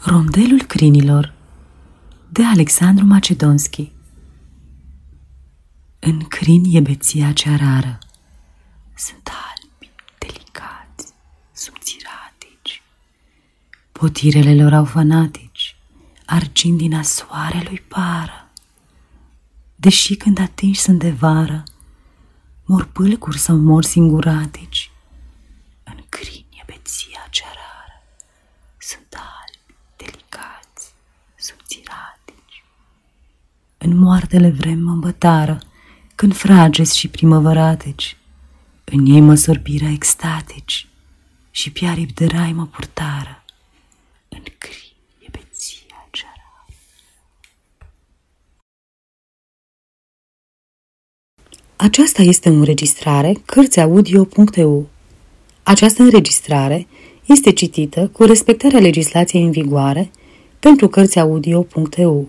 Rondelul crinilor de Alexandru Macedonski În crin e beția cea rară. Sunt albi, delicați, subțiratici. Potirele lor au fanatici, argindina soarelui pară. Deși când atingi sunt de vară, mor pâlcuri sau mor singuratici, în crin e beția cea rară. Sunt albi, delicați, subțiratici. În moartele vrem mă îmbătară, când frageți și primăvărateci, în ei mă sorbirea extatici și piaripi de rai mă purtară. În crin e beția cea rară. Aceasta este o înregistrare Cărțiaudio.eu. Această înregistrare este citită cu respectarea legislației în vigoare pentru Cărțiaudio.eu.